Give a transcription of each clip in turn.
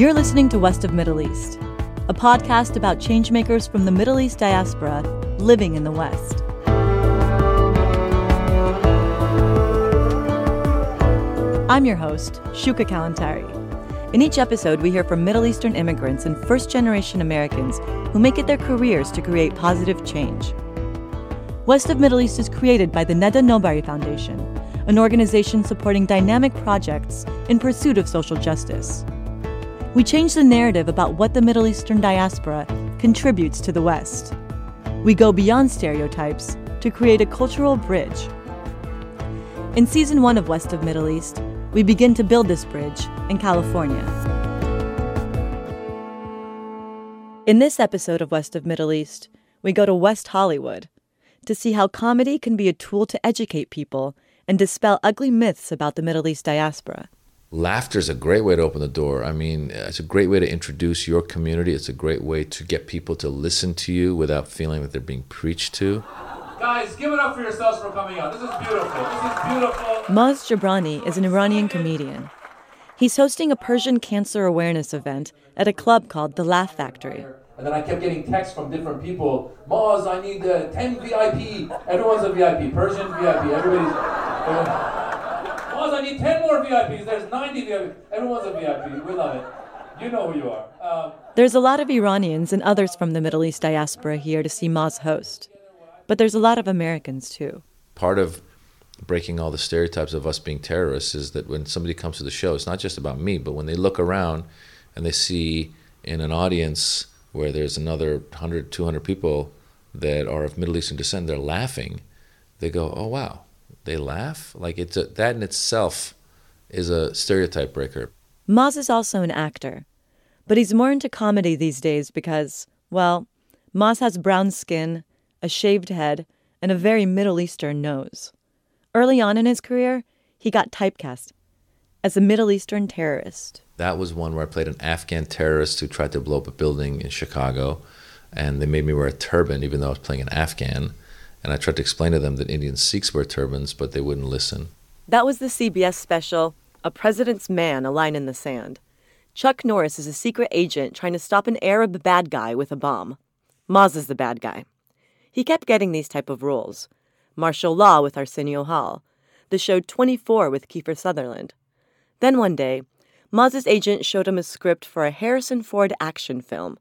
You're listening to West of Middle East, a podcast about changemakers from the Middle East diaspora living in the West. I'm your host, Shuka Kalantari. In each episode, we hear from Middle Eastern immigrants and first generation Americans who make it their careers to create positive change. West of Middle East is created by the Neda Nobari Foundation, an organization supporting dynamic projects in pursuit of social justice. We change the narrative about what the Middle Eastern diaspora contributes to the West. We go beyond stereotypes to create a cultural bridge. In season one of West of Middle East, we begin to build this bridge in California. In this episode of West of Middle East, we go to West Hollywood to see how comedy can be a tool to educate people and dispel ugly myths about the Middle East diaspora. Laughter is a great way to open the door. I mean, it's a great way to introduce your community. It's a great way to get people to listen to you without feeling that they're being preached to. Guys, give it up for yourselves for coming out. This is beautiful. This is beautiful. Maz Jobrani is an Iranian comedian. He's hosting a Persian cancer awareness event at a club called The Laugh Factory. And then I kept getting texts from different people. Maz, I need uh, 10 VIP. Everyone's a VIP. Persian VIP. Everybody's. Maz, I need 10 more VIPs. There's 90 VIPs. Everyone's a VIP. We love it. You know who you are. Um, There's a lot of Iranians and others from the Middle East diaspora here to see Maz host. But there's a lot of Americans too. Part of breaking all the stereotypes of us being terrorists is that when somebody comes to the show, it's not just about me, but when they look around and they see in an audience where there's another 100, 200 people that are of Middle Eastern descent, they're laughing, they go, oh, wow, they laugh? Like, it's a, that in itself is a stereotype breaker. Maz is also an actor, but he's more into comedy these days because, well, Maz has brown skin, a shaved head, and a very Middle Eastern nose. Early on in his career, he got typecast as a Middle Eastern terrorist. That was one where I played an Afghan terrorist who tried to blow up a building in Chicago, and they made me wear a turban even though I was playing an Afghan. And I tried to explain to them that Indian Sikhs wear turbans, but they wouldn't listen. That was the CBS special, A President's Man, A Line in the Sand. Chuck Norris is a secret agent trying to stop an Arab bad guy with a bomb. Maz is the bad guy. He kept getting these type of roles. Martial Law with Arsenio Hall, the show 24 with Kiefer Sutherland. Then one day, Maz's agent showed him a script for a Harrison Ford action film.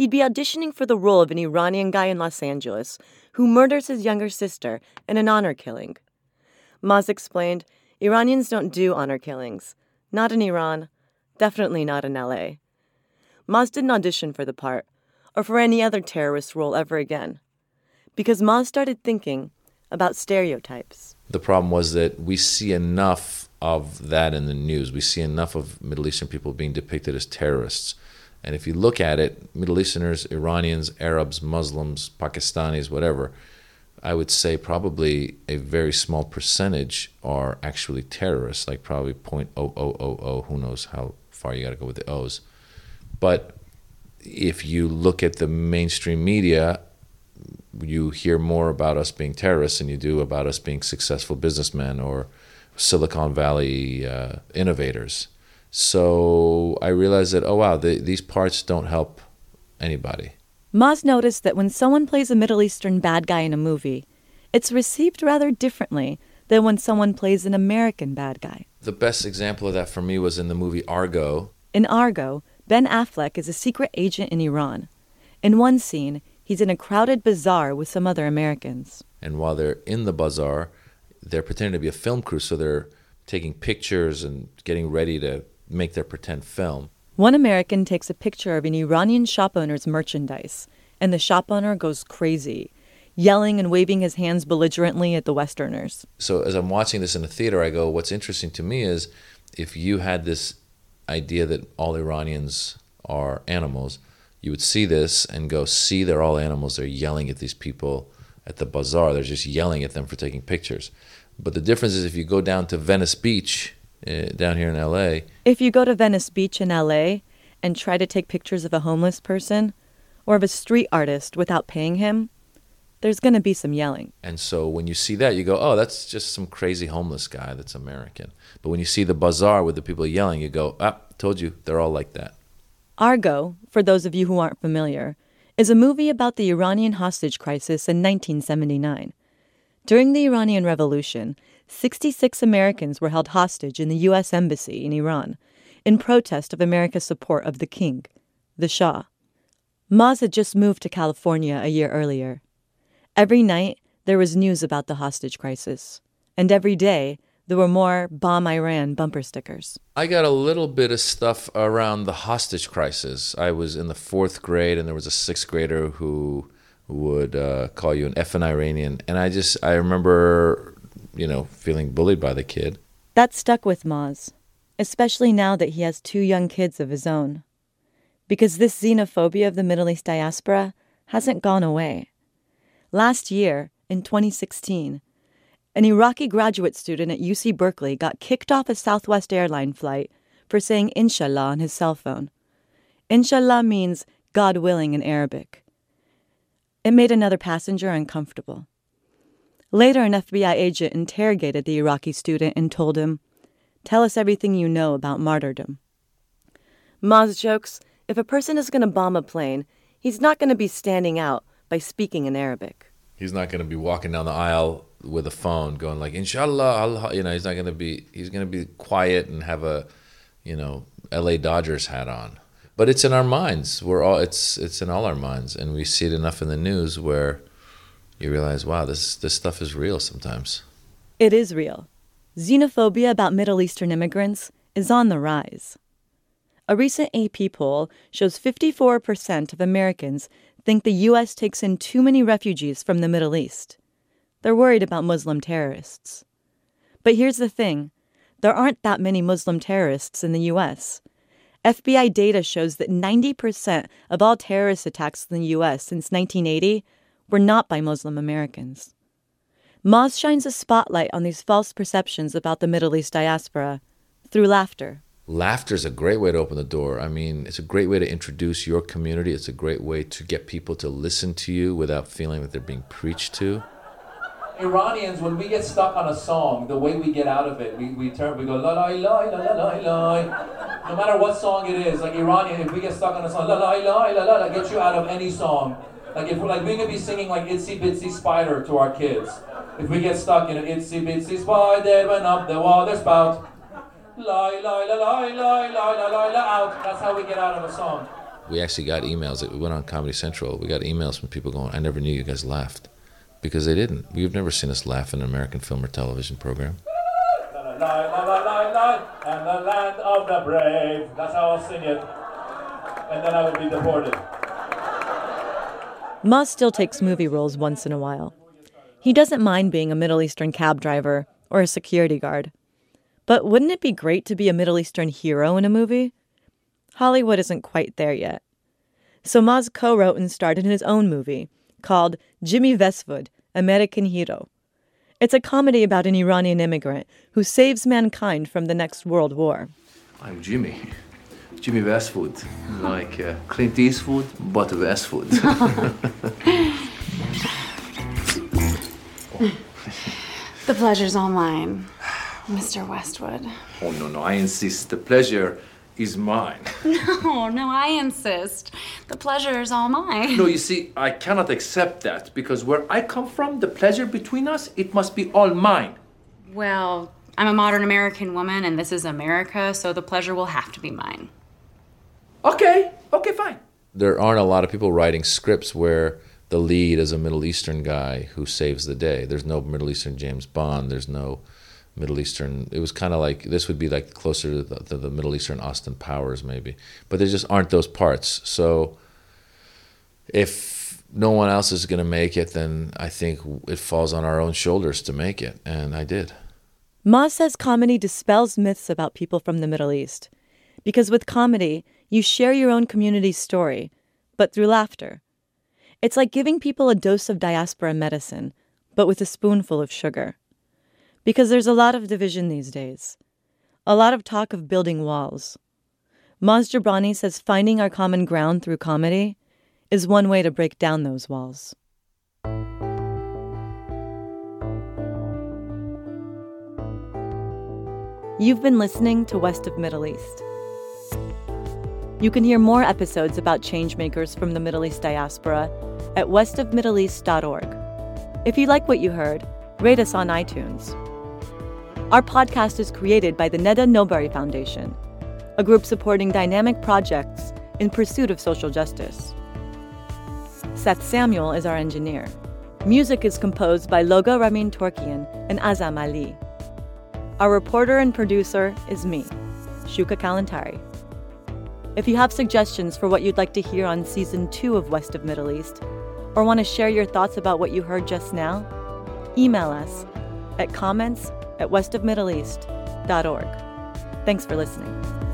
He'd be auditioning for the role of an Iranian guy in Los Angeles who murders his younger sister in an honor killing. Maz explained Iranians don't do honor killings. Not in Iran, definitely not in LA. Maz didn't audition for the part, or for any other terrorist role ever again. Because Maz started thinking about stereotypes. The problem was that we see enough of that in the news. We see enough of Middle Eastern people being depicted as terrorists. And if you look at it, Middle Easterners, Iranians, Arabs, Muslims, Pakistanis, whatever, I would say probably a very small percentage are actually terrorists, like probably 0.0000, who knows how far you got to go with the O's. But if you look at the mainstream media, you hear more about us being terrorists than you do about us being successful businessmen or Silicon Valley uh, innovators. So I realized that, oh, wow, the, these parts don't help anybody. Maz noticed that when someone plays a Middle Eastern bad guy in a movie, it's received rather differently than when someone plays an American bad guy. The best example of that for me was in the movie Argo. In Argo, Ben Affleck is a secret agent in Iran. In one scene, he's in a crowded bazaar with some other Americans. And while they're in the bazaar, they're pretending to be a film crew, so they're taking pictures and getting ready to make their pretend film. One American takes a picture of an Iranian shop owner's merchandise, and the shop owner goes crazy, yelling and waving his hands belligerently at the Westerners. So as I'm watching this in the theater, I go, what's interesting to me is if you had this idea that all Iranians are animals, you would see this and go, see, they're all animals. They're yelling at these people at the bazaar. They're just yelling at them for taking pictures. But the difference is if you go down to Venice Beach, uh, down here in LA. If you go to Venice Beach in LA and try to take pictures of a homeless person or of a street artist without paying him, there's going to be some yelling. And so when you see that, you go, oh, that's just some crazy homeless guy that's American. But when you see the bazaar with the people yelling, you go, ah, told you, they're all like that. Argo, for those of you who aren't familiar, is a movie about the Iranian hostage crisis in 1979. During the Iranian Revolution, 66 Americans were held hostage in the U.S. Embassy in Iran in protest of America's support of the king, the Shah. Maz had just moved to California a year earlier. Every night, there was news about the hostage crisis, and every day, there were more Bomb Iran bumper stickers. I got a little bit of stuff around the hostage crisis. I was in the fourth grade, and there was a sixth grader who would uh, call you an effing Iranian, and I just I remember, you know, feeling bullied by the kid. That stuck with Maz, especially now that he has two young kids of his own, because this xenophobia of the Middle East diaspora hasn't gone away. Last year, in 2016, an Iraqi graduate student at UC Berkeley got kicked off a Southwest airline flight for saying Inshallah on his cell phone. Inshallah means God willing in Arabic. It made another passenger uncomfortable. Later, an FBI agent interrogated the Iraqi student and told him, Tell us everything you know about martyrdom. Maz jokes if a person is going to bomb a plane, he's not going to be standing out by speaking in Arabic. He's not going to be walking down the aisle with a phone going like inshallah Allah, you know he's not going to be he's going to be quiet and have a you know LA Dodgers hat on but it's in our minds we're all it's it's in all our minds and we see it enough in the news where you realize wow this this stuff is real sometimes it is real xenophobia about middle eastern immigrants is on the rise a recent AP poll shows 54% of Americans think the US takes in too many refugees from the Middle East they're worried about Muslim terrorists. But here's the thing there aren't that many Muslim terrorists in the U.S. FBI data shows that 90% of all terrorist attacks in the U.S. since 1980 were not by Muslim Americans. Maz shines a spotlight on these false perceptions about the Middle East diaspora through laughter. Laughter is a great way to open the door. I mean, it's a great way to introduce your community. It's a great way to get people to listen to you without feeling that they're being preached to. Iranians, when we get stuck on a song, the way we get out of it, we, we turn, we go la la la la la la la. No matter what song it is, like Iranian, if we get stuck on a song, la la la la la la, get you out of any song. Like if we're like we could be singing like Itsy Bitsy Spider to our kids. If we get stuck in an Itsy Bitsy Spider went up the water spout. La la la la la la la la la out. That's how we get out of a song. We actually got emails. We went on Comedy Central. We got emails from people going, "I never knew you guys laughed." because they didn't. We've never seen us laugh in an American film or television program. and the land of the brave. That's how I'll sing it. And then I would be deported. Maz still takes movie roles once in a while. He doesn't mind being a Middle Eastern cab driver or a security guard. But wouldn't it be great to be a Middle Eastern hero in a movie? Hollywood isn't quite there yet. So Maz co wrote and starred in his own movie, called Jimmy Westwood, American Hero. It's a comedy about an Iranian immigrant who saves mankind from the next world war. I'm Jimmy. Jimmy Westwood, like uh, Clint Eastwood, but Westwood. the pleasure's all mine, Mr. Westwood. Oh, no, no, I insist. The pleasure is mine. No, no, I insist. The pleasure is all mine. No, you see, I cannot accept that because where I come from, the pleasure between us, it must be all mine. Well, I'm a modern American woman and this is America, so the pleasure will have to be mine. Okay, okay, fine. There aren't a lot of people writing scripts where the lead is a Middle Eastern guy who saves the day. There's no Middle Eastern James Bond. There's no Middle Eastern. It was kind of like this would be like closer to the, to the, Middle Eastern Austin Powers maybe, but there just aren't those parts. So if no one else is going to make it, then I think it falls on our own shoulders to make it, and I did. Ma says comedy dispels myths about people from the Middle East, because with comedy you share your own community's story, but through laughter. It's like giving people a dose of diaspora medicine, but with a spoonful of sugar. Because there's a lot of division these days, a lot of talk of building walls. Maz Jobrani says finding our common ground through comedy is one way to break down those walls. You've been listening to West of Middle East. You can hear more episodes about changemakers from the Middle East diaspora at westofmiddleeast.org. If you like what you heard, rate us on iTunes. Our podcast is created by the Neda Nobari Foundation, a group supporting dynamic projects in pursuit of social justice. Seth Samuel is our engineer. Music is composed by Loga Ramin Torkian and Azam Ali. Our reporter and producer is me, Shuka Kalantari. If you have suggestions for what you'd like to hear on season two of West of Middle East, or want to share your thoughts about what you heard just now, email us at comments at westofmiddleeast.org. Thanks for listening.